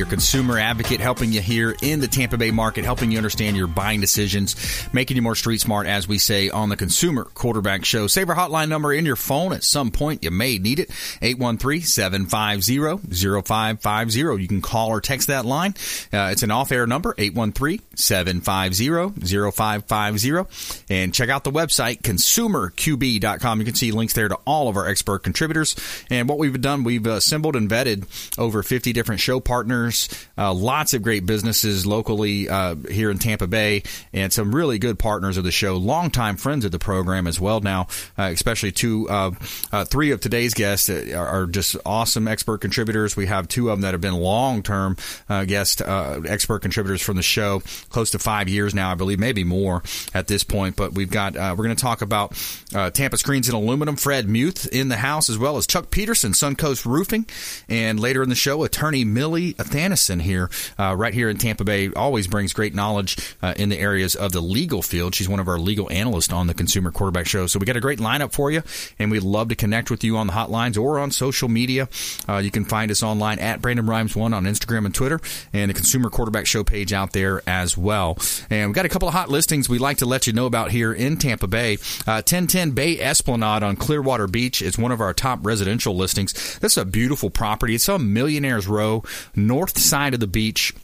your consumer advocate, helping you here in the Tampa Bay market, helping you understand your buying decisions, making you more street smart, as we say on the Consumer Quarterback Show. Save our hotline number in your phone at some point. You may need it. 813-750-0550. You can call or text that line. Uh, it's an off-air number, 813-750-0550. And check out the website, consumerqb.com. You can see links there to all of our expert contributors. And what we've done, we've assembled and vetted over 50 different show partners, uh, lots of great businesses locally uh, here in Tampa Bay, and some really good partners of the show, longtime friends of the program as well now, uh, especially two, uh, uh, three of today's guests are, are, just awesome expert contributors. We have two of them that have been long-term uh, guest expert contributors from the show, close to five years now, I believe, maybe more at this point. But we've got, we're going to talk about Tampa Screens and Aluminum, Fred Muth in the house, as well as Chuck Peterson, Suncoast Roofing, and later in the show, attorney Millie Athanason here, uh, right here in Tampa Bay, always brings great knowledge uh, in the areas of the legal field. She's one of our legal analysts on the Consumer Quarterback Show. So we got a great lineup for you, and we'd love to connect with you on the hotlines or on social media. Uh, you can find us online at Brandon Rhymes One on Instagram and Twitter, and the Consumer Quarterback Show page out there as well. And we've got a couple of hot listings we'd like to let you know about here in Tampa Bay. 1010 uh, Bay Esplanade on Clearwater Beach is one of our top residential listings. This is a beautiful property. It's on Millionaires Row, north side of the beach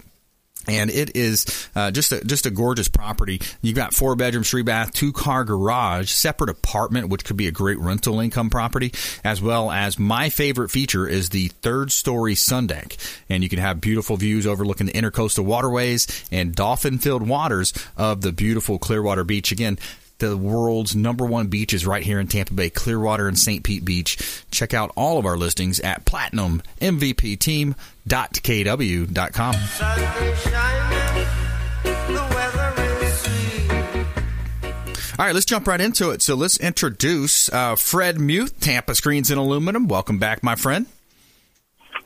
and it is uh, just a just a gorgeous property. You've got four bedrooms, three bath, two car garage, separate apartment, which could be a great rental income property, as well as my favorite feature is the third story sun deck, and you can have beautiful views overlooking the intercoastal waterways and dolphin filled waters of the beautiful Clearwater Beach. Again, the world's number one beach is right here in Tampa Bay, Clearwater and St. Pete Beach. Check out all of our listings at platinummvpteam.kw.com. All right, let's jump right into it. So let's introduce uh, Fred Muth, Tampa Screens and Aluminum. Welcome back, my friend.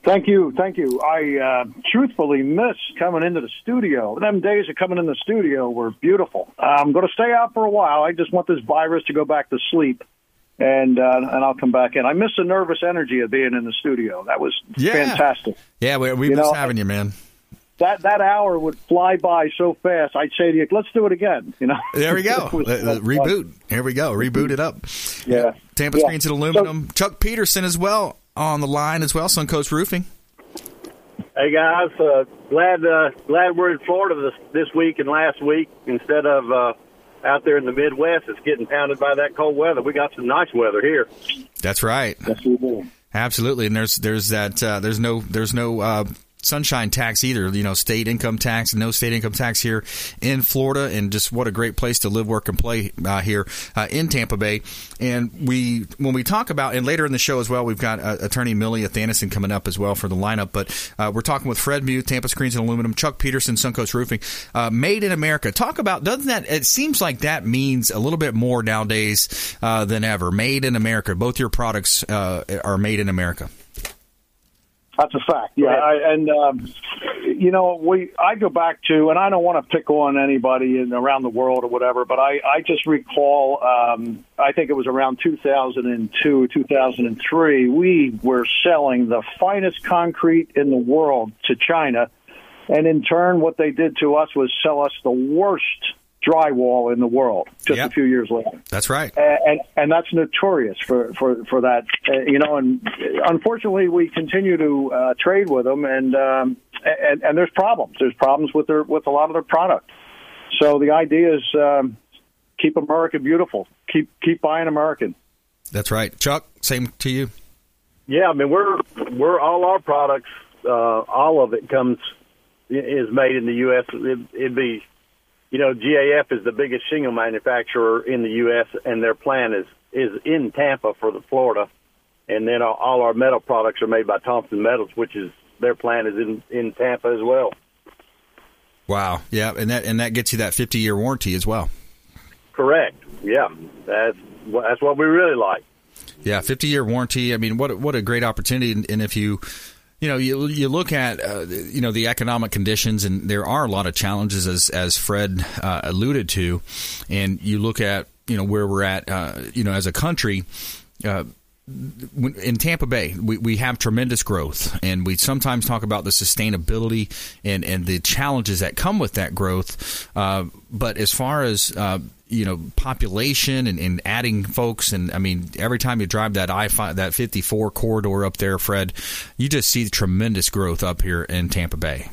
Thank you, thank you. I uh, truthfully miss coming into the studio. Them days of coming in the studio were beautiful. I'm going to stay out for a while. I just want this virus to go back to sleep, and uh, and I'll come back in. I miss the nervous energy of being in the studio. That was yeah. fantastic. Yeah, we, we miss know, having you, man. That that hour would fly by so fast. I'd say to you, "Let's do it again." You know. There we go. Reboot. Here we go. Reboot it up. Yeah. Tampa yeah. Screens and Aluminum. So, Chuck Peterson as well on the line as well, Suncoast Roofing. Hey guys, uh, glad uh, glad we're in Florida this this week and last week instead of uh, out there in the Midwest. It's getting pounded by that cold weather. We got some nice weather here. That's right. Do. Absolutely, and there's there's that uh, there's no there's no uh, sunshine tax either. You know, state income tax, no state income tax here in Florida, and just what a great place to live, work, and play uh, here uh, in Tampa Bay. And we, when we talk about, and later in the show as well, we've got uh, attorney Millie Athanason coming up as well for the lineup. But uh, we're talking with Fred Muth, Tampa Screens and Aluminum, Chuck Peterson, Suncoast Roofing, uh, made in America. Talk about doesn't that? It seems like that means a little bit more nowadays uh, than ever. Made in America. Both your products are made in America. That's a fact. Yeah, I, and um, you know, we I go back to, and I don't want to pick on anybody in around the world or whatever, but I I just recall, um, I think it was around 2002, 2003, we were selling the finest concrete in the world to China, and in turn, what they did to us was sell us the worst drywall in the world just yep. a few years later. That's right. And, and, and that's notorious for, for, for that, uh, you know, and unfortunately we continue to uh, trade with them and, um, and, and there's problems. There's problems with their, with a lot of their product. So the idea is, um, keep America beautiful. Keep, keep buying American. That's right. Chuck, same to you. Yeah. I mean, we're, we're all our products, uh, all of it comes, is made in the U.S. It, it'd be you know, GAF is the biggest shingle manufacturer in the U.S. and their plant is is in Tampa for the Florida, and then all, all our metal products are made by Thompson Metals, which is their plant is in in Tampa as well. Wow. Yeah, and that and that gets you that 50 year warranty as well. Correct. Yeah, that's that's what we really like. Yeah, 50 year warranty. I mean, what what a great opportunity. And, and if you you know, you you look at uh, you know the economic conditions, and there are a lot of challenges, as as Fred uh, alluded to, and you look at you know where we're at, uh, you know, as a country. In Tampa Bay, we, we have tremendous growth, and we sometimes talk about the sustainability and, and the challenges that come with that growth. Uh, but as far as uh, you know population and, and, adding folks and I mean every time you drive that I that 54 corridor up there Fred you just see tremendous growth up here in Tampa Bay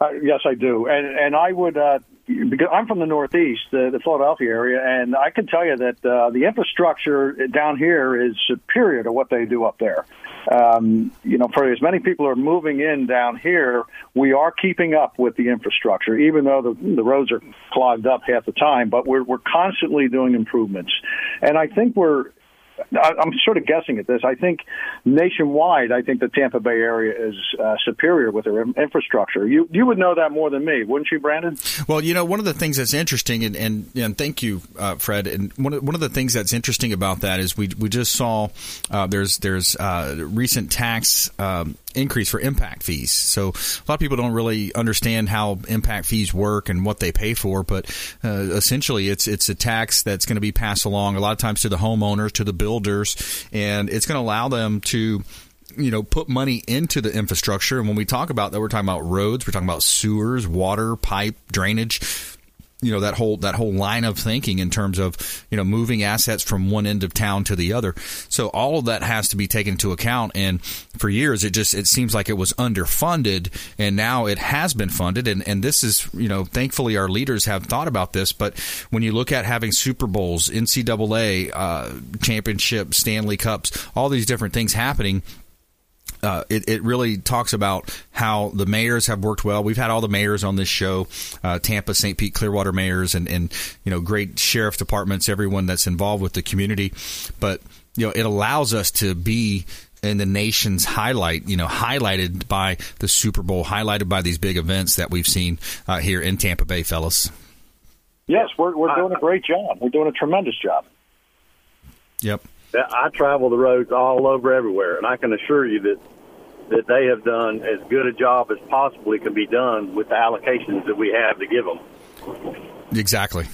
uh, yes I do and and I would uh, because I'm from the Northeast, uh, the Philadelphia area, and I can tell you that uh, the infrastructure down here is superior to what they do up there. Um, you know, for as many people are moving in down here, we are keeping up with the infrastructure, even though the, the roads are clogged up half the time. But we're we're constantly doing improvements, and I think we're I'm sort of guessing at this. I think nationwide, I think the Tampa Bay area is uh, superior with their infrastructure. You you would know that more than me, wouldn't you, Brandon? Well, you know, one of the things that's interesting, and and, and thank you, uh, Fred. And one of, one of the things that's interesting about that is we we just saw uh, there's there's uh, recent tax um, increase for impact fees. So a lot of people don't really understand how impact fees work and what they pay for, but uh, essentially it's it's a tax that's going to be passed along a lot of times to the homeowners, to the builders, and it's going to allow them to you know put money into the infrastructure. And when we talk about that we're talking about roads we're talking about sewers water pipe drainage you know that whole that whole line of thinking in terms of you know moving assets from one end of town to the other. So all of that has to be taken into account. And for years, it just it seems like it was underfunded, and now it has been funded. And and this is you know thankfully our leaders have thought about this. But when you look at having Super Bowls, NCAA uh, championship, Stanley Cups, all these different things happening uh, it, it really talks about how the mayors have worked well. We've had all the mayors on this show, uh, Tampa, St. Pete, Clearwater mayors, and, and you know great sheriff departments, everyone that's involved with the community. But you know it allows us to be in the nation's highlight, you know, highlighted by the Super Bowl, highlighted by these big events that we've seen uh, here in Tampa Bay, fellas. Yes, we're we're doing a great job. We're doing a tremendous job. Yep. I travel the roads all over everywhere, and I can assure you that that they have done as good a job as possibly can be done with the allocations that we have to give them. Exactly.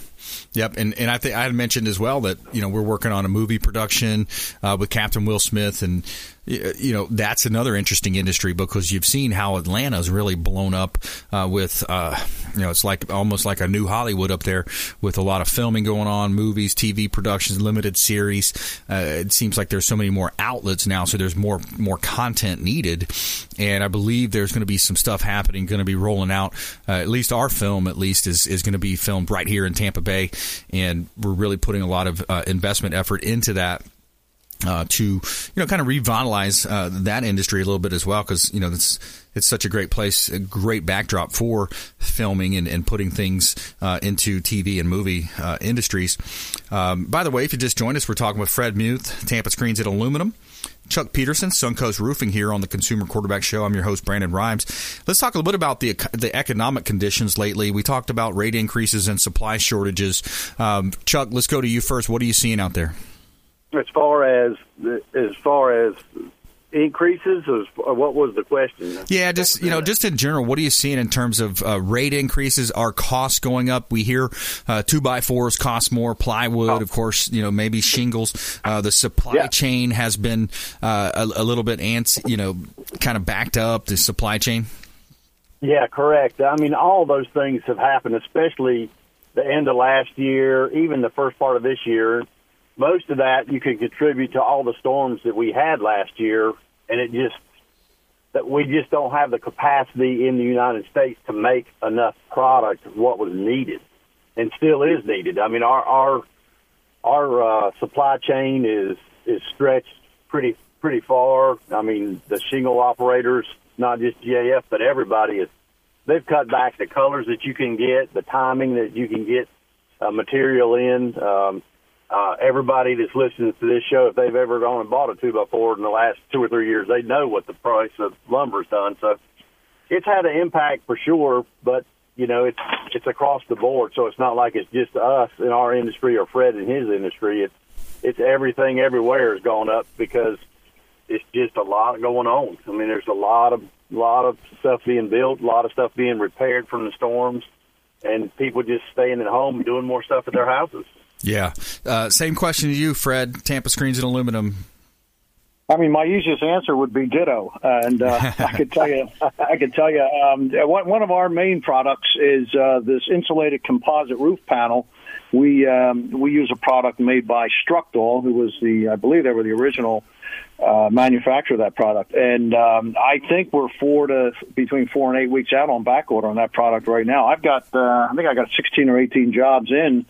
Yep, and and I think I had mentioned as well that you know we're working on a movie production uh, with Captain Will Smith, and you know that's another interesting industry because you've seen how Atlanta's really blown up uh, with uh, you know it's like almost like a new Hollywood up there with a lot of filming going on, movies, TV productions, limited series. Uh, it seems like there's so many more outlets now, so there's more more content needed, and I believe there's going to be some stuff happening, going to be rolling out. Uh, at least our film, at least, is is going to be filmed right here in Tampa Bay, and we're really putting a lot of uh, investment effort into that uh, to you know kind of revitalize uh, that industry a little bit as well because you know it's it's such a great place, a great backdrop for filming and, and putting things uh, into TV and movie uh, industries. Um, by the way, if you just joined us, we're talking with Fred Muth, Tampa Screens and Aluminum. Chuck Peterson, Suncoast Roofing here on the Consumer Quarterback Show. I'm your host, Brandon Rhymes. Let's talk a little bit about the the economic conditions lately. We talked about rate increases and supply shortages. Um, Chuck, let's go to you first. What are you seeing out there? as far as as far as increases or what was the question? Yeah just you know just in general what are you seeing in terms of uh, rate increases? Are costs going up? We hear uh, two by fours cost more. Plywood oh. of course you know maybe shingles. Uh, the supply yeah. chain has been uh, a, a, little bit ants you know kind of backed up the supply chain. Yeah correct. I mean all those things have happened especially the end of last year even the first part of this year most of that you could contribute to all the storms that we had last year, and it just that we just don't have the capacity in the United States to make enough product of what was needed, and still is needed. I mean, our our our uh, supply chain is is stretched pretty pretty far. I mean, the shingle operators, not just GAF, but everybody is. They've cut back the colors that you can get, the timing that you can get uh, material in. Um, uh, everybody that's listening to this show, if they've ever gone and bought a two by four in the last two or three years, they know what the price of lumber's done. So it's had an impact for sure, but you know, it's it's across the board. So it's not like it's just us in our industry or Fred in his industry. It's it's everything everywhere has gone up because it's just a lot going on. I mean, there's a lot of lot of stuff being built, a lot of stuff being repaired from the storms, and people just staying at home doing more stuff at their houses. Yeah. Uh, same question to you, Fred. Tampa Screens and Aluminum. I mean, my easiest answer would be ditto, and uh, I could tell you, I could tell you, um, one of our main products is uh, this insulated composite roof panel. We um, we use a product made by Structall, who was the, I believe, they were the original uh, manufacturer of that product, and um, I think we're four to between four and eight weeks out on back order on that product right now. I've got, uh, I think I got 16 or 18 jobs in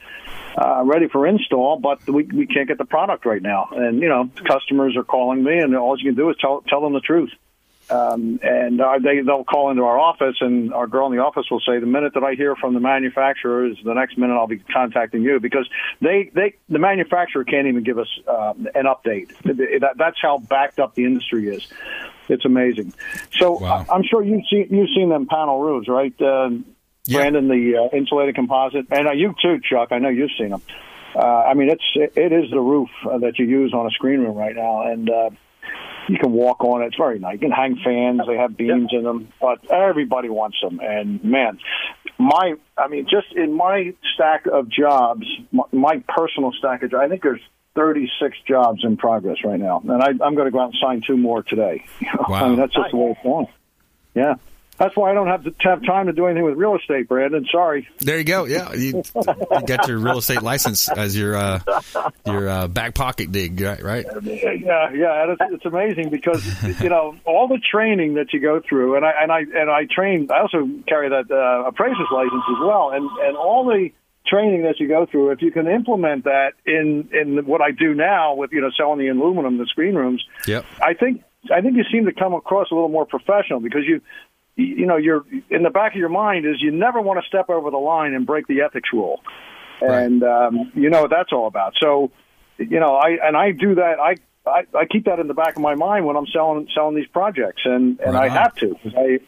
uh, ready for install, but we we can't get the product right now. And you know, customers are calling me, and all you can do is tell tell them the truth. Um, and uh, they they'll call into our office, and our girl in the office will say, "The minute that I hear from the manufacturer is the next minute I'll be contacting you," because they they the manufacturer can't even give us uh, an update. That, that's how backed up the industry is. It's amazing. So wow. I'm sure you've seen you've seen them panel roofs, right? Uh, yeah. Brandon, the uh, insulated composite, and uh, you too, Chuck. I know you've seen them. Uh, I mean, it's it is the roof uh, that you use on a screen room right now, and uh, you can walk on it. It's very nice. You can hang fans. They have beams in them, but everybody wants them. And man, my I mean, just in my stack of jobs, my, my personal stack of jobs, I think there's 36 jobs in progress right now, and I, I'm going to go out and sign two more today. Wow. I mean, that's just the way it's going. Yeah. That's why I don't have to have time to do anything with real estate, Brandon. Sorry. There you go. Yeah, you, you got your real estate license as your uh, your uh, back pocket dig, right? Right. Yeah, yeah. It's, it's amazing because you know all the training that you go through, and I and I and I train. I also carry that uh, appraiser's license as well, and and all the training that you go through, if you can implement that in in what I do now with you know selling the aluminum, the screen rooms, yep. I think I think you seem to come across a little more professional because you you know, you're in the back of your mind is you never want to step over the line and break the ethics rule, right. and um, you know what that's all about. So, you know, I and I do that. I, I I keep that in the back of my mind when I'm selling selling these projects, and and right I have to. I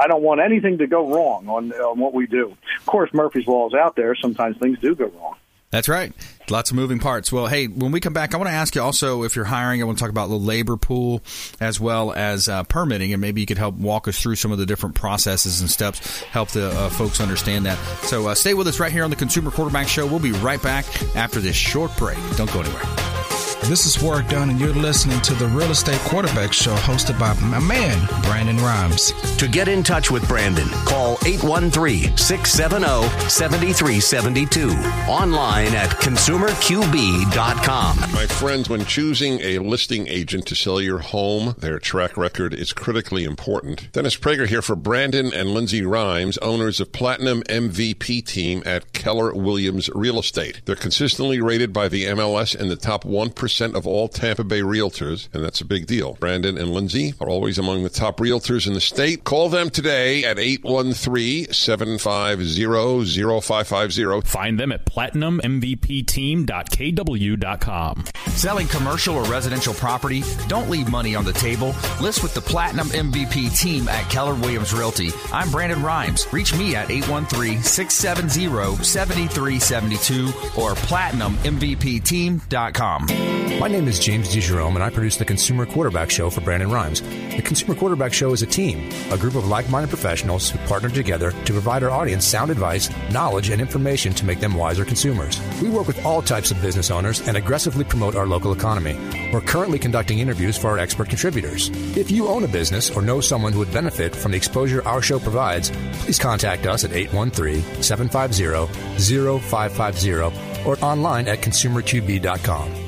I don't want anything to go wrong on on what we do. Of course, Murphy's law is out there. Sometimes things do go wrong. That's right. Lots of moving parts. Well, hey, when we come back, I want to ask you also if you're hiring, I want to talk about the labor pool as well as uh, permitting, and maybe you could help walk us through some of the different processes and steps, help the uh, folks understand that. So uh, stay with us right here on the Consumer Quarterback Show. We'll be right back after this short break. Don't go anywhere. This is Warrick Dunn, and you're listening to the Real Estate Quarterback Show hosted by my man, Brandon Rhymes. To get in touch with Brandon, call 813 670 7372. Online at consumerqb.com. My friends, when choosing a listing agent to sell your home, their track record is critically important. Dennis Prager here for Brandon and Lindsay Rhymes, owners of Platinum MVP team at Keller Williams Real Estate. They're consistently rated by the MLS in the top 1% percent of all Tampa Bay realtors, and that's a big deal. Brandon and Lindsay are always among the top realtors in the state. Call them today at 813-750-0550. Find them at platinummvpteam.kw.com. Selling commercial or residential property? Don't leave money on the table. List with the Platinum MVP team at Keller Williams Realty. I'm Brandon Rhymes. Reach me at 813-670-7372 or platinummvpteam.com. My name is James DeJerome, and I produce the Consumer Quarterback Show for Brandon Rhymes. The Consumer Quarterback Show is a team, a group of like minded professionals who partner together to provide our audience sound advice, knowledge, and information to make them wiser consumers. We work with all types of business owners and aggressively promote our local economy. We're currently conducting interviews for our expert contributors. If you own a business or know someone who would benefit from the exposure our show provides, please contact us at 813 750 0550 or online at consumerqb.com.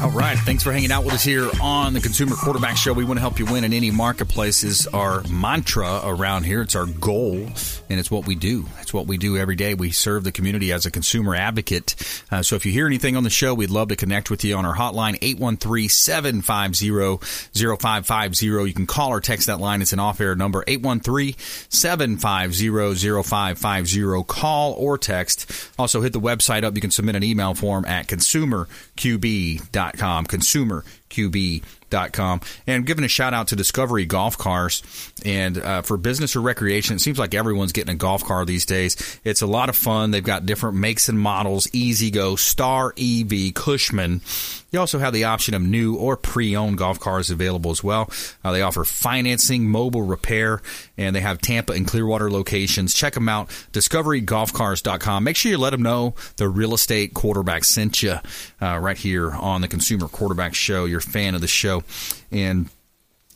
All right. Thanks for hanging out with us here on the Consumer Quarterback Show. We want to help you win in any marketplace is our mantra around here. It's our goal, and it's what we do. It's what we do every day. We serve the community as a consumer advocate. Uh, so if you hear anything on the show, we'd love to connect with you on our hotline, 813-750-0550. You can call or text that line. It's an off-air number, 813-750-0550. Call or text. Also hit the website up. You can submit an email form at consumerqb.com consumerqb.com, consumerqb.com. And giving a shout out to Discovery Golf Cars. And uh, for business or recreation, it seems like everyone's getting a golf car these days. It's a lot of fun. They've got different makes and models E-Z-GO, Star EV, Cushman. You also have the option of new or pre owned golf cars available as well. Uh, they offer financing, mobile repair, and they have Tampa and Clearwater locations. Check them out, discoverygolfcars.com. Make sure you let them know the real estate quarterback sent you uh, right here on the Consumer Quarterback Show. You're a fan of the show. And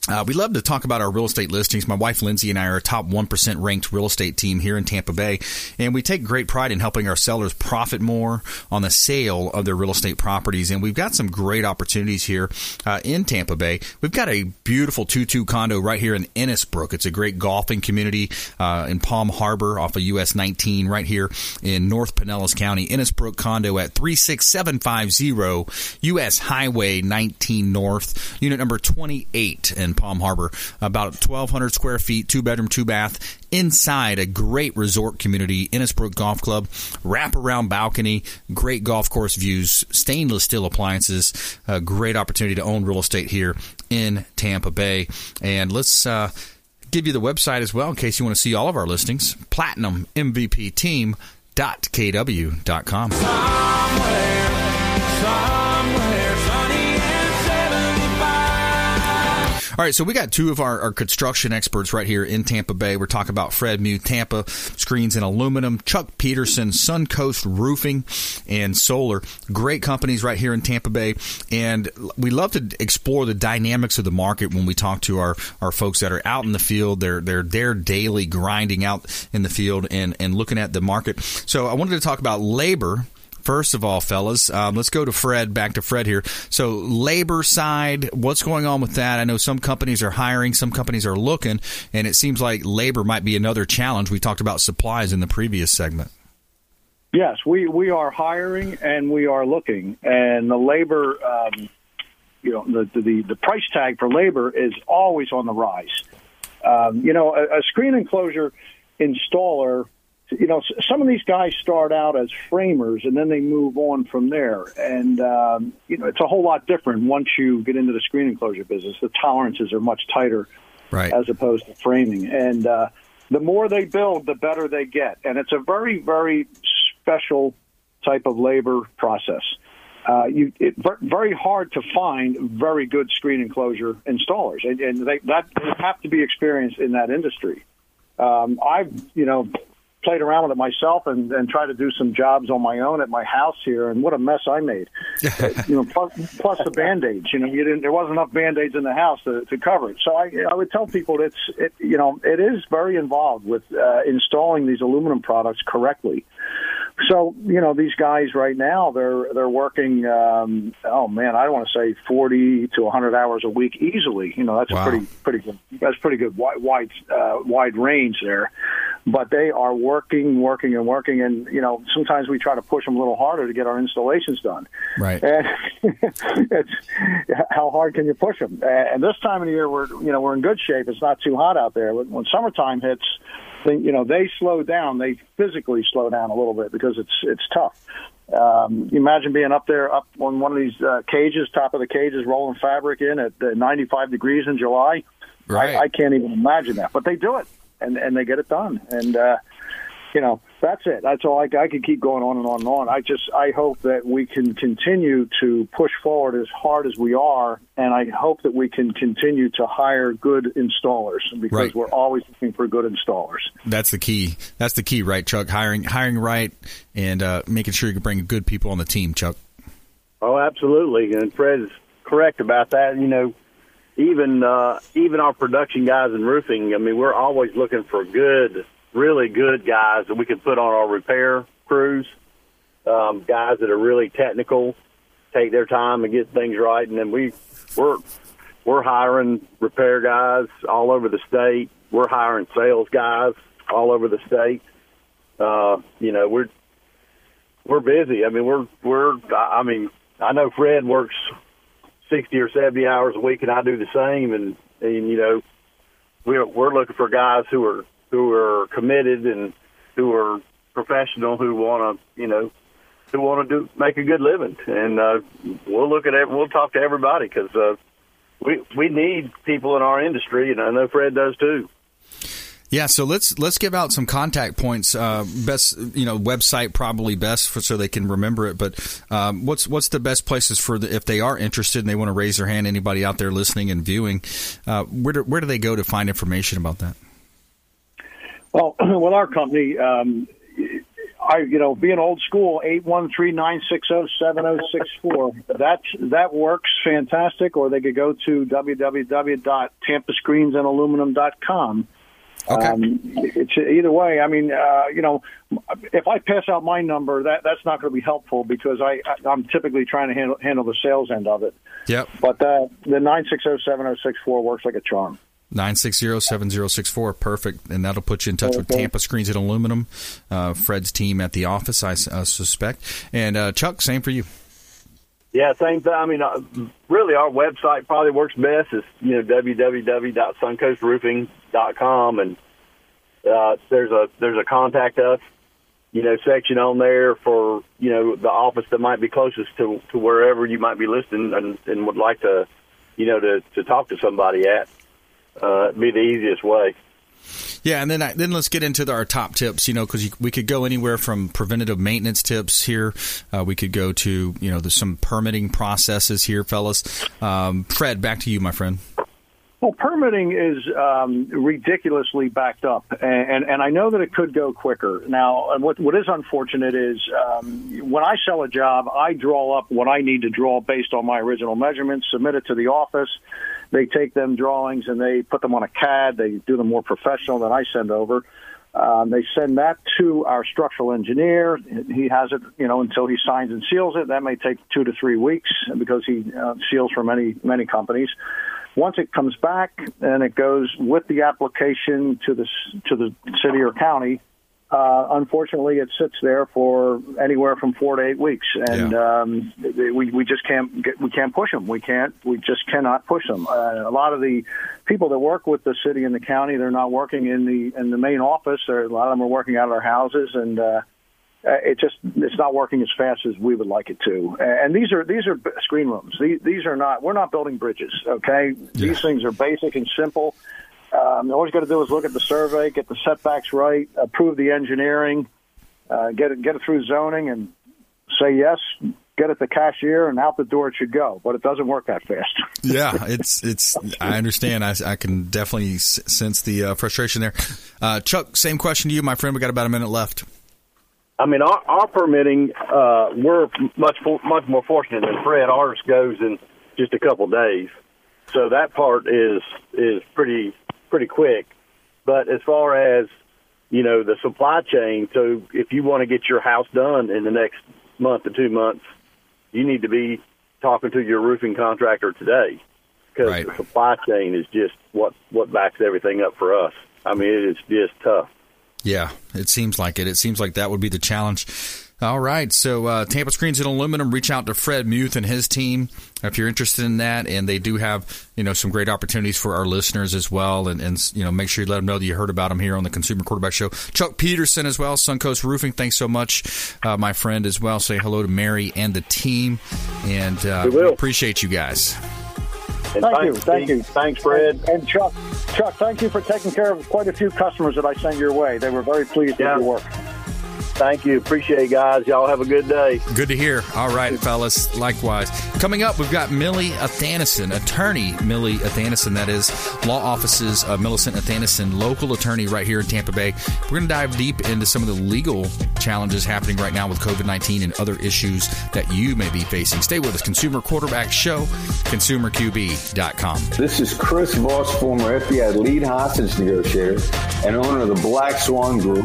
uh, we love to talk about our real estate listings. My wife Lindsay and I are a top 1% ranked real estate team here in Tampa Bay, and we take great pride in helping our sellers profit more on the sale of their real estate properties. And we've got some great opportunities here uh, in Tampa Bay. We've got a beautiful 2 2 condo right here in Innisbrook. It's a great golfing community uh, in Palm Harbor off of US 19 right here in North Pinellas County. Innisbrook condo at 36750 US Highway 19 North, unit number 28. And Palm Harbor. About 1,200 square feet, two bedroom, two bath, inside a great resort community, Innisbrook Golf Club, wraparound balcony, great golf course views, stainless steel appliances, a great opportunity to own real estate here in Tampa Bay. And let's uh, give you the website as well in case you want to see all of our listings. Platinum MVP Team. KW.com. Somewhere, somewhere, All right, so we got two of our, our, construction experts right here in Tampa Bay. We're talking about Fred Muth, Tampa Screens and Aluminum, Chuck Peterson, Suncoast Roofing and Solar. Great companies right here in Tampa Bay. And we love to explore the dynamics of the market when we talk to our, our folks that are out in the field. They're, they're, they're daily grinding out in the field and, and looking at the market. So I wanted to talk about labor First of all, fellas, um, let's go to Fred. Back to Fred here. So, labor side, what's going on with that? I know some companies are hiring, some companies are looking, and it seems like labor might be another challenge. We talked about supplies in the previous segment. Yes, we, we are hiring and we are looking, and the labor, um, you know, the, the the price tag for labor is always on the rise. Um, you know, a, a screen enclosure installer you know, some of these guys start out as framers and then they move on from there. And, um, you know, it's a whole lot different once you get into the screen enclosure business. The tolerances are much tighter right. as opposed to framing. And uh, the more they build, the better they get. And it's a very, very special type of labor process. Uh, you it, very hard to find very good screen enclosure installers, and, and they that they have to be experienced in that industry. Um, I've you know played around with it myself and, and tried to do some jobs on my own at my house here, and what a mess I made. you know, plus, plus the band aids. You know, you didn't. There wasn't enough band aids in the house to, to cover it. So I, I would tell people it's, it, you know, it is very involved with uh, installing these aluminum products correctly. So you know these guys right now they're they're working. Um, oh man, I don't want to say forty to hundred hours a week easily. You know that's wow. a pretty pretty good that's pretty good wide wide uh, wide range there. But they are working, working, and working, and you know sometimes we try to push them a little harder to get our installations done. Right. And it's how hard can you push them? And this time of the year we're you know we're in good shape. It's not too hot out there. When summertime hits you know they slow down. They physically slow down a little bit because it's it's tough. Um, you imagine being up there, up on one of these uh, cages, top of the cages, rolling fabric in at uh, 95 degrees in July. Right. I, I can't even imagine that, but they do it, and and they get it done. And uh, you know, that's it. That's all. I, I could keep going on and on and on. I just, I hope that we can continue to push forward as hard as we are, and I hope that we can continue to hire good installers because right. we're always looking for good installers. That's the key. That's the key, right, Chuck? Hiring, hiring right, and uh, making sure you can bring good people on the team, Chuck. Oh, absolutely, and Fred is correct about that. You know, even uh, even our production guys in roofing. I mean, we're always looking for good really good guys that we can put on our repair crews, um, guys that are really technical. take their time and get things right. And then we we're we're hiring repair guys all over the state. We're hiring sales guys all over the state. Uh, you know, we're we're busy. I mean, we're we're. I mean, I know Fred works sixty or seventy hours a week, and I do the same. And and you know, we're we're looking for guys who are who are committed and who are professional, who want to you know who want to do make a good living. And uh, we'll look at. We'll talk to everybody because uh, we we need people in our industry, and I know Fred does too. Yeah, so let's let's give out some contact points. Uh, best, you know, website probably best for, so they can remember it. But um, what's what's the best places for the, if they are interested and they want to raise their hand? Anybody out there listening and viewing, uh, where do, where do they go to find information about that? Well, with our company, um, I you know being old school, eight one three nine six zero seven zero six four. That that works fantastic. Or they could go to www.tampascreensandAluminum.com Okay. Um, it's either way. I mean, uh, you know, if I pass out my number, that that's not going to be helpful because I I'm typically trying to handle handle the sales end of it. Yep. But uh, the nine six zero seven zero six four works like a charm. 960-7064 perfect. And that'll put you in touch with tampa screens and aluminum uh, fred's team at the office i uh, suspect. And uh, chuck same for you. Yeah, same thing. I mean, uh, really, our website probably works best is you know www.suncoastroofing.com, and uh, there's a there's a contact us you know section on there for you know the office that might be closest to to wherever you might be listening and, and would like to you know to to talk to somebody at. Uh, it'd be the easiest way. Yeah, and then I, then let's get into the, our top tips. You know, because we could go anywhere from preventative maintenance tips here. Uh, we could go to you know there's some permitting processes here, fellas. Um, Fred, back to you, my friend. Well, permitting is um, ridiculously backed up, and, and, and I know that it could go quicker. Now, what what is unfortunate is um, when I sell a job, I draw up what I need to draw based on my original measurements, submit it to the office. They take them drawings and they put them on a CAD. They do them more professional than I send over. Um, they send that to our structural engineer. He has it, you know, until he signs and seals it. That may take two to three weeks because he uh, seals for many many companies. Once it comes back and it goes with the application to the to the city or county, uh, unfortunately, it sits there for anywhere from four to eight weeks, and Yeah. um, we we just can't get, we can't push them. We can't we just cannot push them. Uh, a lot of the people that work with the city and the county, they're not working in the in the main office. They're, a lot of them are working out of their houses, and uh, uh, it just it's not working as fast as we would like it to. And these are these are screen rooms. These, these are not. We're not building bridges. Okay, these things are basic and simple. Um, all you got to do is look at the survey, get the setbacks right, approve the engineering, uh, get it get it through zoning, and say yes. Get it to cashier, and out the door it should go. But it doesn't work that fast. Yeah, it's it's. I understand. I, I can definitely sense the uh, frustration there. Uh, Chuck, same question to you, my friend. We got about a minute left. I mean, our, our permitting, uh, we're much for, much more fortunate than Fred. Ours goes in just a couple days, so that part is is pretty pretty quick. But as far as you know, the supply chain. So if you want to get your house done in the next month to two months, you need to be talking to your roofing contractor today because Right. the supply chain is just what what backs everything up for us. I mean, it is just tough. Yeah, it seems like it. It seems like that would be the challenge. All right, so uh, Tampa Screens and Aluminum, reach out to Fred Muth and his team if you're interested in that, and they do have you know some great opportunities for our listeners as well, and, and you know make sure you let them know that you heard about them here on the Consumer Quarterback Show. Chuck Peterson as well, Suncoast Roofing. Thanks so much, uh, my friend as well. Say hello to Mary and the team, and uh, We will. appreciate you guys. And Thank thanks, you, thank Steve. you. Thanks, Fred. And, and Chuck, Chuck, thank you for taking care of quite a few customers that I sent your way. They were very pleased Yeah. with your work. Thank you. Appreciate it, guys. Y'all have a good day. Good to hear. All right, fellas. Likewise. Coming up, we've got Millie Athanison, attorney Millie Athanison, that is, law offices of Millicent Athanison, local attorney right here in Tampa Bay. We're going to dive deep into some of the legal challenges happening right now with COVID 19 and other issues that you may be facing. Stay with us. Consumer Quarterback Show, consumerqb.com. This is Chris Voss, former FBI lead hostage negotiator and owner of the Black Swan Group.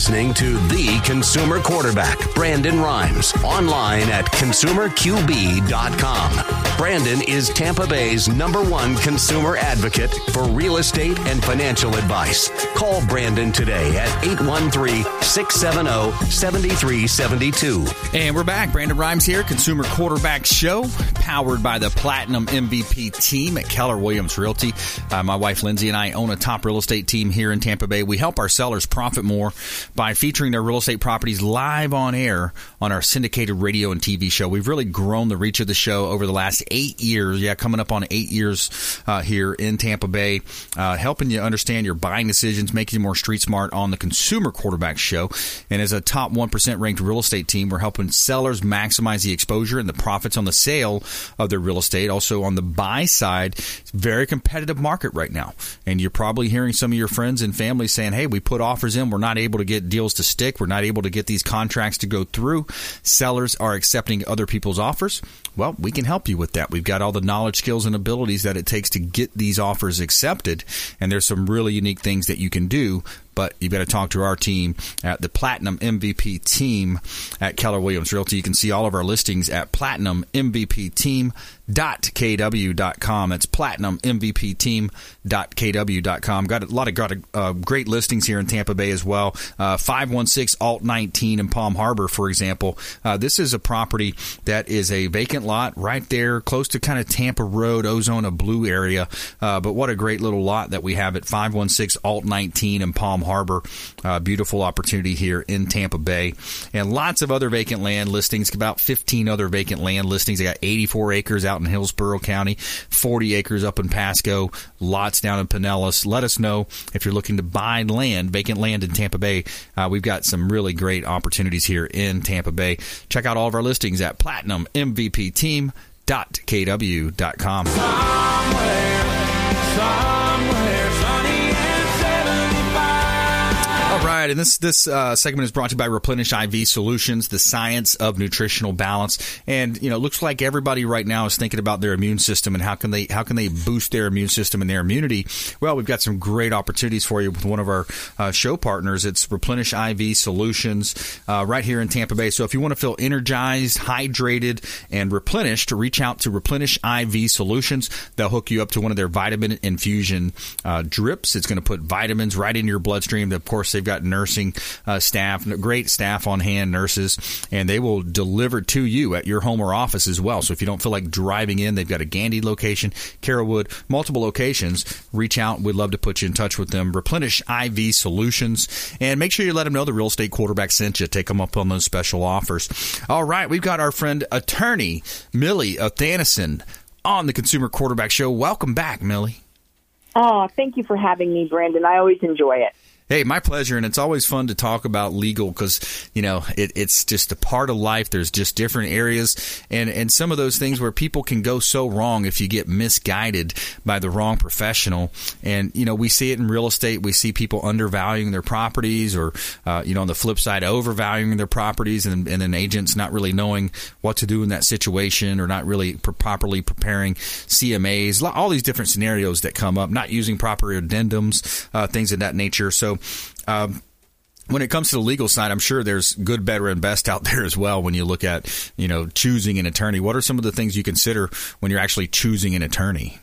listening to The Consumer Quarterback, Brandon Rhymes, online at consumerqb.com. Brandon is Tampa Bay's number one consumer advocate for real estate and financial advice. Call Brandon today at 813 670 7372. And we're back. Brandon Rhymes here, Consumer Quarterback Show, powered by the Platinum MVP team at Keller Williams Realty. Uh, my wife Lindsay and I own a top real estate team here in Tampa Bay. We help our sellers profit more by featuring their real estate properties live on air on our syndicated radio and TV show. We've really grown the reach of the show over the last eight years. Yeah, coming up on eight years uh, here in Tampa Bay, uh, helping you understand your buying decisions, making you more street smart on the Consumer Quarterback Show. And as a top 1% ranked real estate team, we're helping sellers maximize the exposure and the profits on the sale of their real estate. Also, on the buy side, very competitive market right now. And you're probably hearing some of your friends and family saying, hey, we put offers in, we're not able to get deals to stick, we're not able to get these contracts to go through. Sellers are accepting other people's offers. Well, we can help you with that. We've got all the knowledge, skills, and abilities that it takes to get these offers accepted. And there's some really unique things that you can do but you've got to talk to our team at the Platinum MVP team at Keller Williams Realty. You can see all of our listings at Platinum MVP Team kw.com. That's platinum MVP team.kw.com. Got a lot of got a, uh, great listings here in Tampa Bay as well. Uh, 516 Alt 19 in Palm Harbor, for example. Uh, this is a property that is a vacant lot right there, close to kind of Tampa Road, Ozona Blue area. Uh, but what a great little lot that we have at 516 Alt 19 in Palm Harbor. Uh, beautiful opportunity here in Tampa Bay. And lots of other vacant land listings, about 15 other vacant land listings. I got 84 acres out in Hillsborough County, 40 acres up in Pasco, lots down in Pinellas. Let us know if you're looking to buy land, vacant land in Tampa Bay. Uh, we've got some really great opportunities here in Tampa Bay. Check out all of our listings at platinummvpteam.kw.com. Somewhere, somewhere right, and this this uh, segment is brought to you by Replenish IV Solutions, the science of nutritional balance. And you know, it looks like everybody right now is thinking about their immune system and how can they how can they boost their immune system and their immunity. Well, we've got some great opportunities for you with one of our uh, show partners. It's Replenish IV Solutions uh, right here in Tampa Bay. So if you want to feel energized, hydrated, and replenished, to reach out to Replenish IV Solutions. They'll hook you up to one of their vitamin infusion uh, drips. It's going to put vitamins right in your bloodstream. Of course, they've got nursing uh, staff, great staff on hand, nurses, and they will deliver to you at your home or office as well. So if you don't feel like driving in, they've got a Gandy location, Carrollwood, multiple locations. Reach out. We'd love to put you in touch with them. Replenish IV Solutions, and make sure you let them know the real estate quarterback sent you. Take them up on those special offers. All right, we've got our friend attorney Millie Athanason on the Consumer Quarterback Show. Welcome back, Millie. Oh, thank you for having me, Brandon. I always enjoy it. Hey, my pleasure, and it's always fun to talk about legal because you know it, it's just a part of life. There's just different areas, and and some of those things where people can go so wrong if you get misguided by the wrong professional. And you know we see it in real estate. We see people undervaluing their properties, or uh, you know on the flip side, overvaluing their properties, and, and then agents not really knowing what to do in that situation, or not really properly preparing CMAs. All these different scenarios that come up, not using proper addendums, uh, things of that nature. So um, when it comes to the legal side, I'm sure there's good, better, and best out there as well. When you look at, you know, choosing an attorney, what are some of the things you consider when you're actually choosing an attorney?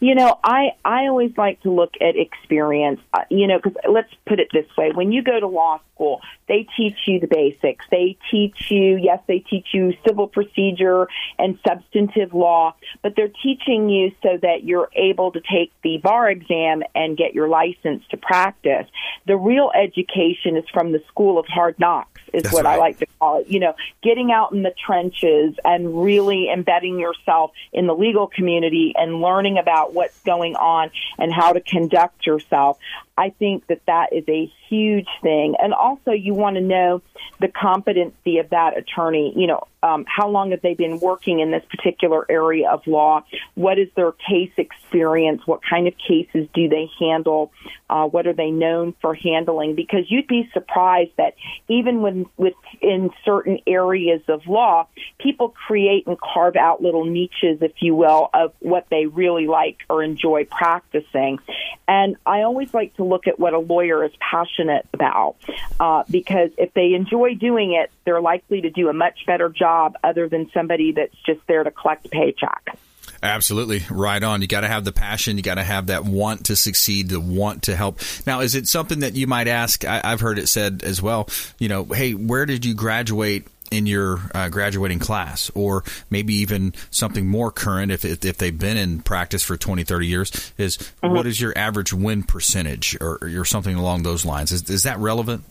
You know, I I always like to look at experience. Uh, you know, because let's put it this way: when you go to law school, they teach you the basics. They teach you, yes, they teach you civil procedure and substantive law, but they're teaching you so that you're able to take the bar exam and get your license to practice. The real education is from the school of hard knocks is That's what right. I like to call it. You know, getting out in the trenches and really embedding yourself in the legal community and learning about what's going on and how to conduct yourself. I think that that is a huge thing. And also, you want to know the competency of that attorney. You know, um, how long have they been working in this particular area of law? What is their case experience? What kind of cases do they handle? Uh, what are they known for handling? Because you'd be surprised that even when within certain areas of law, people create and carve out little niches, if you will, of what they really like or enjoy practicing. And I always like to look at what a lawyer is passionate about, uh, because if they enjoy doing it, they're likely to do a much better job other than somebody that's just there to collect a paycheck. Absolutely. Right on. You got to have the passion. You got to have that want to succeed, the want to help. Now, is it something that you might ask? I, have heard it said as well, you know, hey, where did you graduate in your uh, graduating class or maybe even something more current if, if, if, they've been in practice for 20 30 years is mm-hmm. what is your average win percentage or, or something along those lines is, is that relevant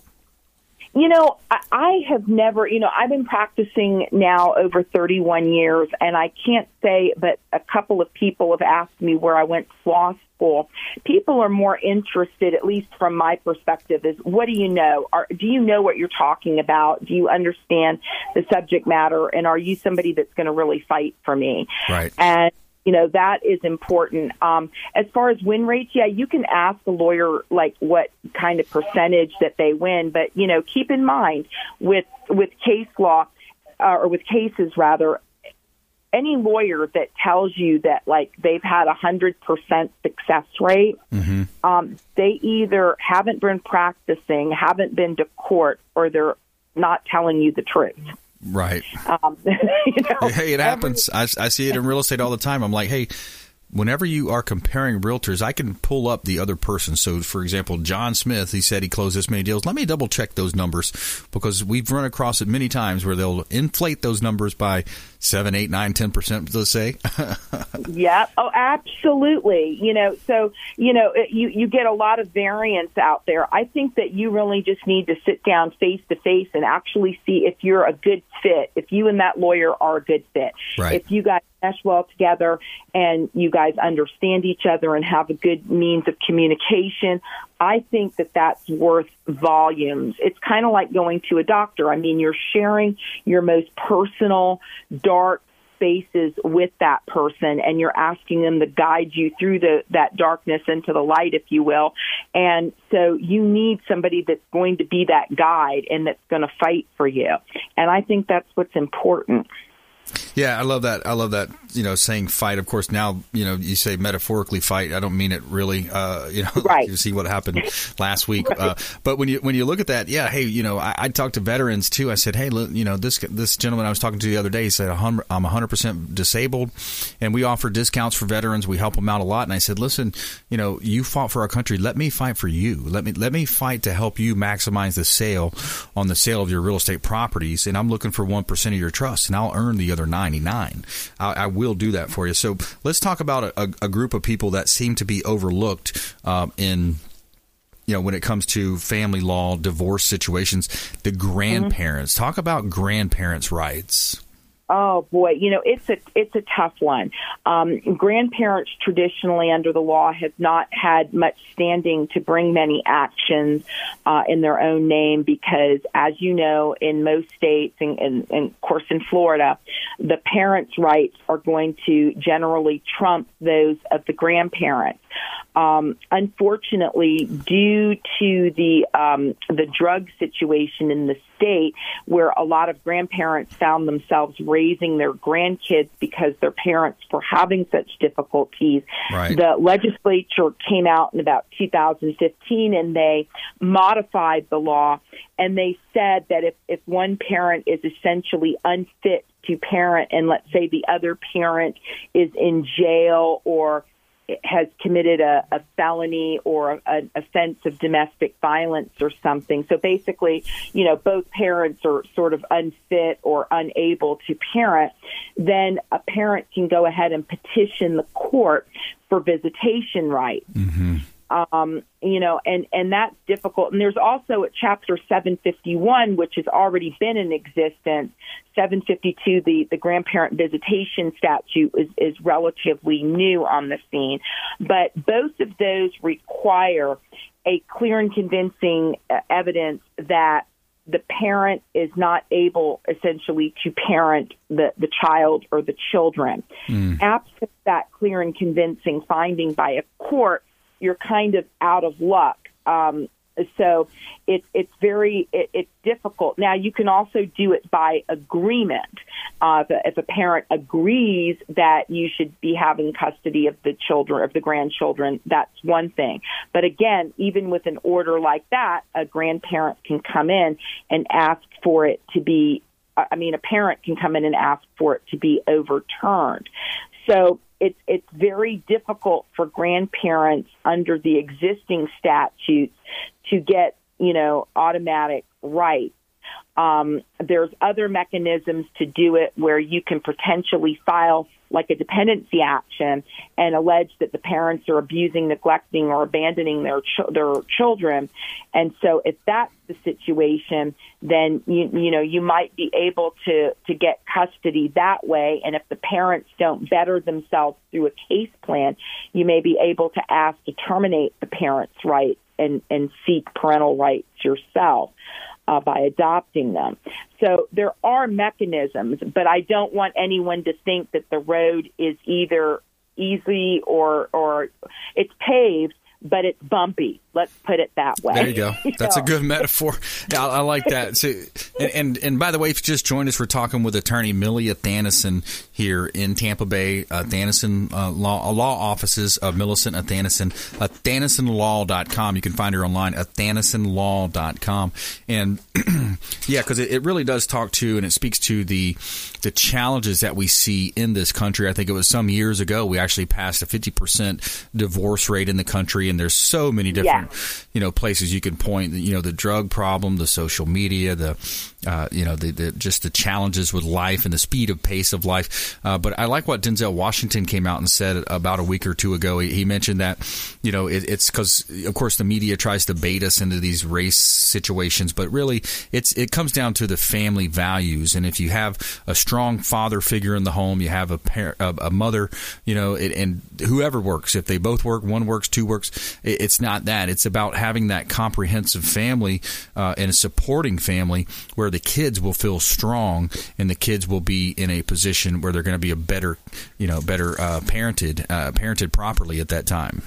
you know, I, I have never, you know, I've been practicing now over 31 years, and I can't say, but a couple of people have asked me where I went to law school. People are more interested, at least from my perspective, is what do you know? Are, do you know what you're talking about? Do you understand the subject matter? And are you somebody that's going to really fight for me? Right. And you know that is important um as far as win rates yeah you can ask the lawyer like what kind of percentage that they win but you know keep in mind with with case law uh, or with cases rather any lawyer that tells you that like they've had a hundred percent success rate mm-hmm. um they either haven't been practicing haven't been to court or they're not telling you the truth Right. Um, you know, hey, it happens. I, I see it in real estate all the time. I'm like, hey, whenever you are comparing realtors, I can pull up the other person. So, for example, John Smith, he said he closed this many deals. Let me double check those numbers because we've run across it many times where they'll inflate those numbers by seven, eight, nine, ten percent, let's say. yeah. Oh, absolutely. You know, so you know, you you get a lot of variance out there. I think that you really just need to sit down face to face and actually see if you're a good fit. If you and that lawyer are a good fit. Right. If you guys mesh well together and you guys understand each other and have a good means of communication. I think that that's worth volumes. It's kind of like going to a doctor. I mean, you're sharing your most personal, dark spaces with that person and you're asking them to guide you through the that darkness into the light if you will and so you need somebody that's going to be that guide and that's going to fight for you and i think that's what's important yeah, I love that. I love that. You know, saying fight. Of course, now you know you say metaphorically fight. I don't mean it really. Uh, you know, right. you see what happened last week. Right. Uh, but when you when you look at that, yeah, hey, you know, I, I talked to veterans too. I said, hey, look, you know, this this gentleman I was talking to the other day, he said, I'm 100 percent disabled, and we offer discounts for veterans. We help them out a lot. And I said, listen, you know, you fought for our country. Let me fight for you. Let me let me fight to help you maximize the sale on the sale of your real estate properties. And I'm looking for one percent of your trust, and I'll earn the other 99. I, I, will do that for you. So let's talk about a, a, group of people that seem to be overlooked uh, in you know, when it comes to family law, divorce situations, the grandparents. Mm-hmm. Talk about grandparents' rights. Oh boy, you know it's a it's a tough one. Um, grandparents traditionally under the law have not had much standing to bring many actions uh, in their own name because, as you know, in most states and, and, and of course in Florida, the parents' rights are going to generally trump those of the grandparents. Um, unfortunately, due to the um, the drug situation in the state, where a lot of grandparents found themselves raising their grandkids because their parents were having such difficulties, right. the legislature came out in about 2015 and they modified the law and they said that if if one parent is essentially unfit to parent and let's say the other parent is in jail or has committed a, a felony or an offense of domestic violence or something. So basically, you know, both parents are sort of unfit or unable to parent, then a parent can go ahead and petition the court for visitation rights. Mm-hmm. Um, you know, and and that's difficult. And there's also at Chapter 751, which has already been in existence. 752, the the grandparent visitation statute, is is relatively new on the scene, but both of those require a clear and convincing uh, evidence that the parent is not able essentially to parent the, the child or the children. Mm. Absent that clear and convincing finding by a court, you're kind of out of luck. Um, so it's it's very it, it's difficult. Now you can also do it by agreement. Uh, if, a, if a parent agrees that you should be having custody of the children of the grandchildren, that's one thing. But again, even with an order like that, a grandparent can come in and ask for it to be. I mean, a parent can come in and ask for it to be overturned. So it's it's very difficult for grandparents under the existing statutes to get you know automatic rights. Um, there's other mechanisms to do it where you can potentially file like a dependency action and allege that the parents are abusing, neglecting, or abandoning their ch- their children. And so, if that's the situation, then you you know you might be able to to get custody that way. And if the parents don't better themselves through a case plan, you may be able to ask to terminate the parents' rights and and seek parental rights yourself uh, by adopting them. So there are mechanisms, but I don't want anyone to think that the road is either easy or or it's paved but it's bumpy. Let's put it that way. There you go. That's a good metaphor. I, I like that. So, and, and, and by the way, if you just joined us, we're talking with attorney Millie Athanason here in Tampa Bay, uh, Athanason uh, law, uh, law offices of Millicent Athanason, uh, AthanasonLaw.com. You can find her online at AthanasonLaw.com. And yeah, because it, it really does talk to and it speaks to the the challenges that we see in this country. I think it was some years ago we actually passed a 50% divorce rate in the country, and there's so many different yeah. you know places you can point. You know, the drug problem, the social media, the uh, you know, the, the, just the challenges with life and the speed of pace of life. Uh, but I like what Denzel Washington came out and said about a week or two ago. He, he mentioned that, you know, it, it's because, of course, the media tries to bait us into these race situations, but really, it's it comes down to the family values. And if you have a strong father figure in the home, you have a par- a, a mother, you know, it, and whoever works, if they both work, one works, two works, it, it's not that. It's about having that comprehensive family uh, and a supporting family where the kids will feel strong and the kids will be in a position where they're going to be a better, you know, better uh, parented, uh, parented properly at that time.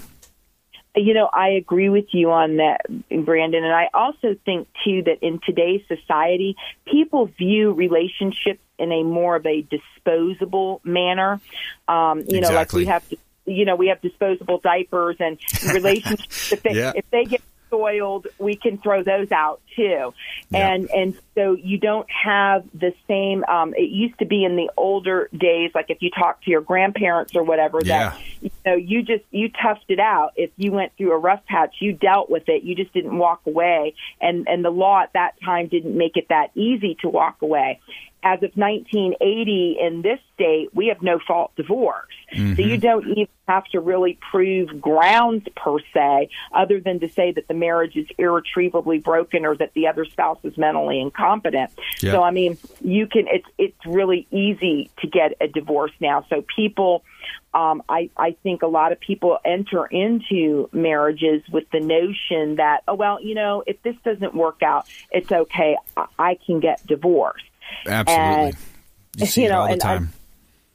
You know, I agree with you on that, Brandon. And I also think, too, that in today's society, people view relationships in a more of a disposable manner. Um, you exactly. know, like we have, to you know, we have disposable diapers and relationships. if, they, yeah. if they get soiled, we can throw those out too. Yeah. And and so you don't have the same. Um, it used to be in the older days, like if you talk to your grandparents or whatever, yeah. that you know you just you toughed it out. If you went through a rough patch, you dealt with it. You just didn't walk away. And and the law at that time didn't make it that easy to walk away as of 1980 in this state, we have no fault divorce. Mm-hmm. So you don't even have to really prove grounds per se, other than to say that the marriage is irretrievably broken or that the other spouse is mentally incompetent. Yeah. So I mean, you can. It's it's really easy to get a divorce now. So people. Um, I, I think a lot of people enter into marriages with the notion that, oh, well, you know, if this doesn't work out, it's okay. I, I can get divorced. Absolutely. And, you see you know, all the time.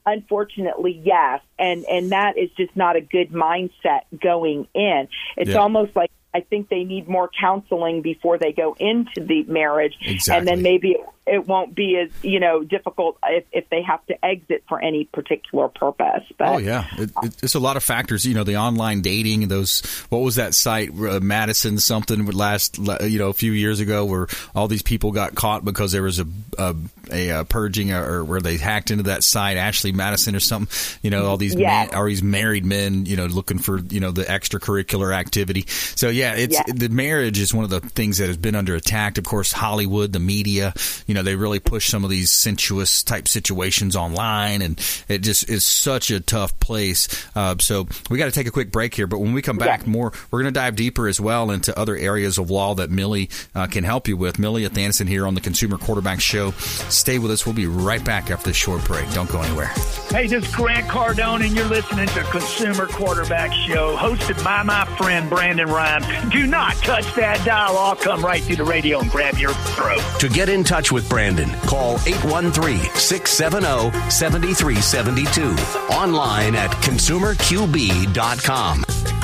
unfortunately, yes, and and that is just not a good mindset going in. It's yeah. almost like I think they need more counseling before they go into the marriage, exactly. and then maybe it won't be as you know difficult if, if they have to exit for any particular purpose. But, oh yeah, it, it, it's a lot of factors. You know, the online dating, those what was that site, uh, Madison something last you know a few years ago, where all these people got caught because there was a a, a, a purging or, or, where they hacked into that site, Ashley Madison or something. You know, all these men, all these married men, you know, looking for you know the extracurricular activity. So yeah, it's the marriage is one of the things that has been under attack. Of course, Hollywood, the media. You you know, they really push some of these sensuous type situations online, and it just is such a tough place. Uh, so we got to take a quick break here, but when we come back, yeah. more we're going to dive deeper as well into other areas of law that Millie uh, can help you with. Millie Athanason here on the Consumer Quarterback Show. Stay with us. We'll be right back after this short break. Don't go anywhere. Hey, this is Grant Cardone, and you're listening to Consumer Quarterback Show, hosted by my friend Brandon Rhymes. Do not touch that dial. I'll come right through the radio and grab your throat. To get in touch with Brandon, call 813 670 7372. Online at consumerqb.com.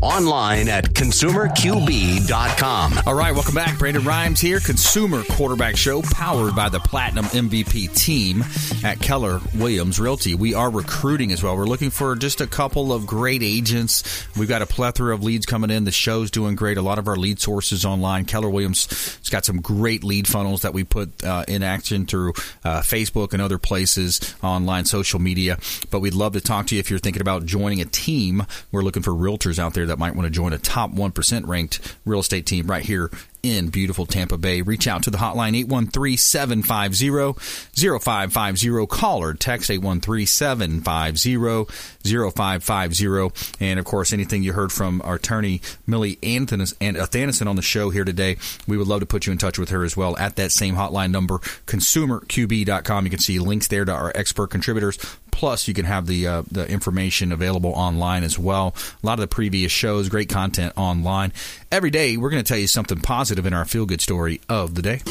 online at consumerqb.com. All right, welcome back. Brandon Rhymes here, Consumer Quarterback Show, powered by the Platinum MVP team at Keller Williams Realty. We are recruiting as well. We're looking for just a couple of great agents. We've got a plethora of leads coming in. The show's doing great. A lot of our lead sources online. Keller Williams has got some great lead funnels that we put uh, in action through uh, Facebook and other places, online, social media. But we'd love to talk to you if you're thinking about joining a team. We're looking for realtors out there that might want to join a top 1% ranked real estate team right here in beautiful Tampa Bay. Reach out to the hotline 813-750-0550. Call or text 813-750-0550. And of course, anything you heard from our attorney Millie Athanason on the show here today, we would love to put you in touch with her as well at that same hotline number, consumerqb.com. You can see links there to our expert contributors Plus, you can have the uh, the information available online as well. A lot of the previous shows, great content online. Every day, we're going to tell you something positive in our feel good story of the day.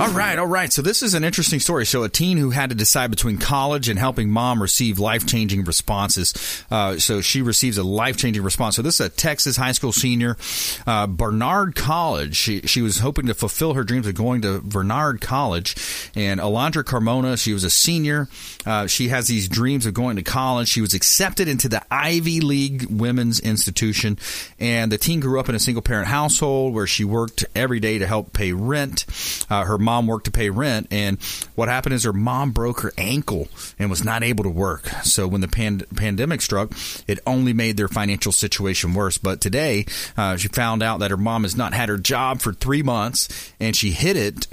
All right, all right. So this is an interesting story. So a teen who had to decide between college and helping mom receive life changing responses. Uh, so she receives a life changing response. So this is a Texas high school senior, uh, Barnard College. She she was hoping to fulfill her dreams of going to Barnard College, and Alondra Carmona. She was a senior. Uh, she has these dreams of going to college. She was accepted into the Ivy League Women's Institution, and the teen grew up in a single parent household where she worked every day to help pay rent. Uh, her mom worked to pay rent. And what happened is her mom broke her ankle and was not able to work. So when the pand- pandemic struck, it only made their financial situation worse. But today, uh, she found out that her mom has not had her job for three months and she hid it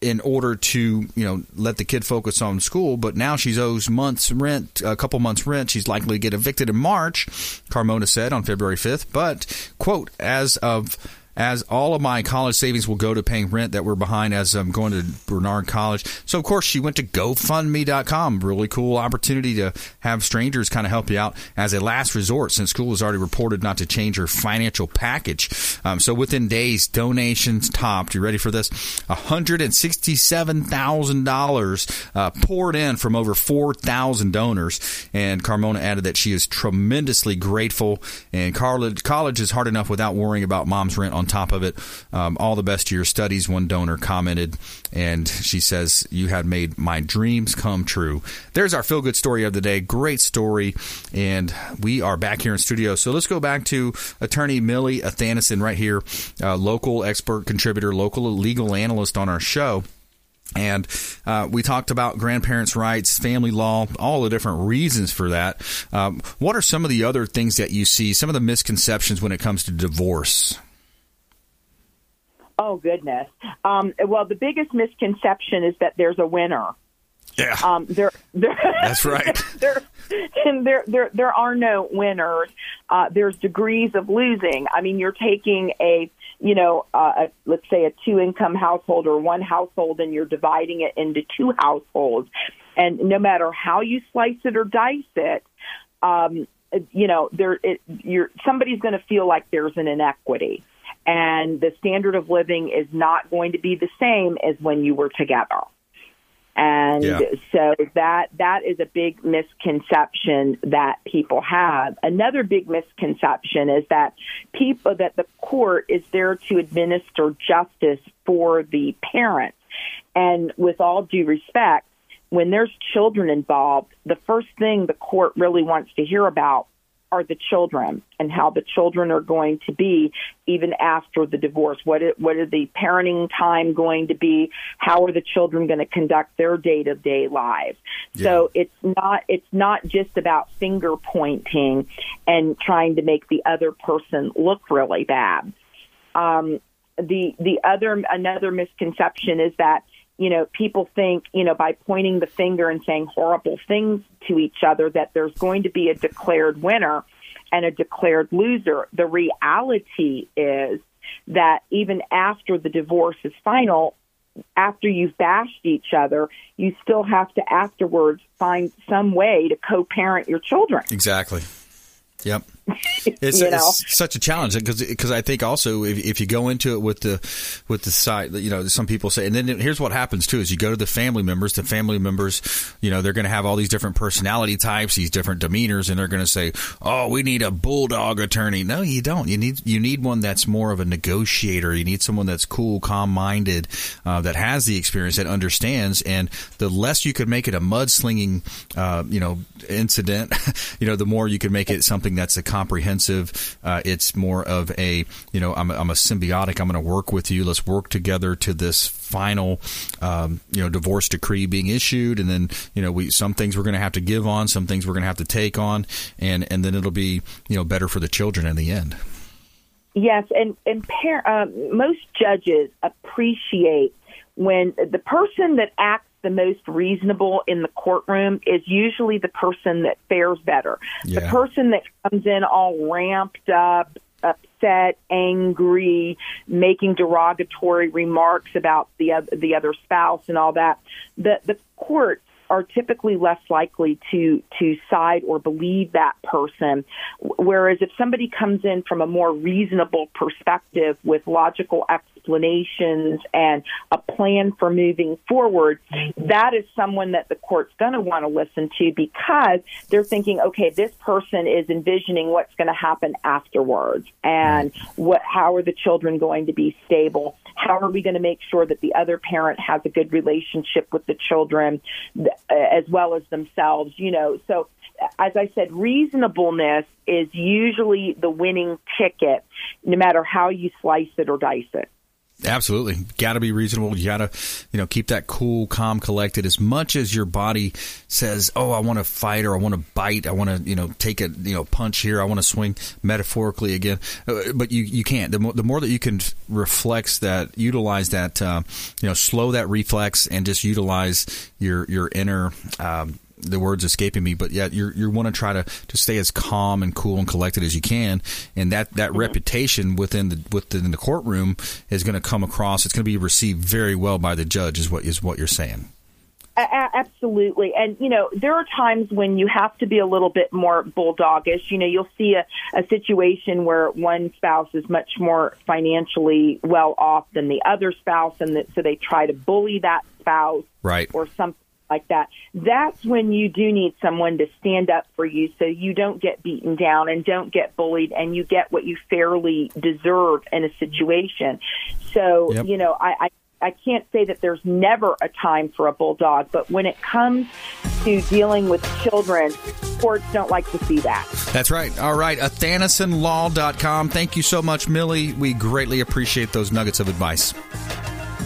in order to you know let the kid focus on school but now she owes months rent a couple months rent she's likely to get evicted in march carmona said on february 5th but quote as of as all of my college savings will go to paying rent that we're behind as I'm going to Barnard College. So, of course, she went to GoFundMe.com. Really cool opportunity to have strangers kind of help you out as a last resort since school has already reported not to change her financial package. Um, so, within days, donations topped. You ready for this? $167,000 uh, poured in from over 4,000 donors. And Carmona added that she is tremendously grateful. And college, college is hard enough without worrying about mom's rent on on top of it. Um, all the best to your studies. One donor commented, and she says, You have made my dreams come true. There's our feel good story of the day. Great story. And we are back here in studio. So let's go back to attorney Millie Athanason right here, uh, local expert contributor, local legal analyst on our show. And uh, we talked about grandparents' rights, family law, all the different reasons for that. Um, what are some of the other things that you see, some of the misconceptions when it comes to divorce? Oh, goodness. Um, well, the biggest misconception is that there's a winner. Yeah. Um, there, there, That's right. there, and there, there, there are no winners. Uh, there's degrees of losing. I mean, you're taking a you know, uh, a, let's say a two income household or one household and you're dividing it into two households. And no matter how you slice it or dice it, um, you know, there, it, you're, somebody's going to feel like there's an inequity. And the standard of living is not going to be the same as when you were together. And Yeah. so that that is a big misconception that people have. Another big misconception is that people that the court is there to administer justice for the parents. And with all due respect, when there's children involved, the first thing the court really wants to hear about are the children and how the children are going to be even after the divorce. What is, what is the parenting time going to be? How are the children going to conduct their day to day lives? So it's not it's not just about finger pointing and trying to make the other person look really bad. Um, the the other another misconception is that you know people think you know by pointing the finger and saying horrible things to each other that there's going to be a declared winner and a declared loser the reality is that even after the divorce is final after you've bashed each other you still have to afterwards find some way to co-parent your children Exactly. Yep. It's, You know? it's such a challenge because I think also if, if you go into it with the with the side you know some people say and then here's what happens too is you go to the family members the family members you know they're going to have all these different personality types these different demeanors and they're going to say oh we need a bulldog attorney. No you don't. You need you need one that's more of a negotiator. You need someone that's cool calm minded uh, that has the experience that understands and the less you could make it a mudslinging uh, you know incident you know the more you can make it something that's a comprehensive. Uh, it's more of a you know I'm a, I'm a symbiotic. I'm going to work with you. Let's work together to this final um, you know divorce decree being issued. And then you know we some things we're going to have to give on some things we're going to have to take on. And and then it'll be you know better for the children in the end. Yes, and and par- uh, most judges appreciate when the person that acts the most reasonable in the courtroom is usually the person that fares better. The person that comes in all ramped up, upset, angry, making derogatory remarks about the the other spouse and all that. The the court are typically less likely to to side or believe that person whereas if somebody comes in from a more reasonable perspective with logical explanations and a plan for moving forward that is someone that the court's going to want to listen to because they're thinking okay this person is envisioning what's going to happen afterwards and what how are the children going to be stable? How are we going to make sure that the other parent has a good relationship with the children uh, as well as themselves you know? So as i said reasonableness is usually the winning ticket no matter how you slice it or dice it Absolutely, got to be reasonable. You got to, you know, keep that cool, calm, collected. As much as your body says, "Oh, I want to fight," or "I want to bite," "I want to," you know, take a, you know, punch here. I want to swing metaphorically again, Uh, but you you can't. The more, the more that you can reflex that, utilize that, uh, you know, slow that reflex and just utilize your your inner. Um, the words escaping me, but yeah, you you want to try to, to stay as calm and cool and collected as you can, and that, that mm-hmm. reputation within the within the courtroom is going to come across. It's going to be received very well by the judge. Is what is what you're saying? A- a- absolutely. And, you know, there are times when you have to be a little bit more bulldogish. You know, you'll see a, a situation where one spouse is much more financially well off than the other spouse, and that, so they try to bully that spouse Right. or something like that, that's when you do need someone to stand up for you so you don't get beaten down and don't get bullied and you get what you fairly deserve in a situation. So, Yep. you know, I, I I can't say that there's never a time for a bulldog, but when it comes to dealing with children, courts don't like to see that. That's right. All right. AthanasonLaw.com. Thank you so much, Millie. We greatly appreciate those nuggets of advice.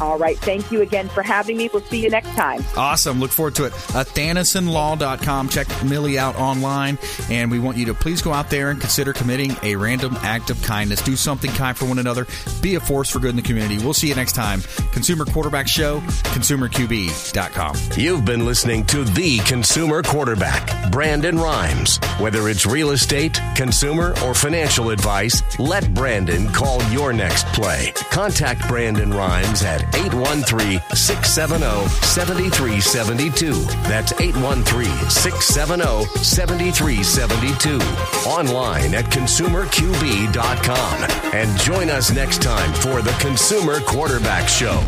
All right. Thank you again for having me. We'll see you next time. Awesome. Look forward to it. Uh, AthanasonLaw.com. Check Millie out online. And we want you to please go out there and consider committing a random act of kindness. Do something kind for one another. Be a force for good in the community. We'll see you next time. Consumer Quarterback Show, ConsumerQB.com. You've been listening to The Consumer Quarterback, Brandon Rhymes. Whether it's real estate, consumer, or financial advice, let Brandon call your next play. Contact Brandon Rhymes at 813 670 7372. That's 813 670 7372. Online at consumerqb.com. And join us next time for The Consumer Quarterback Show.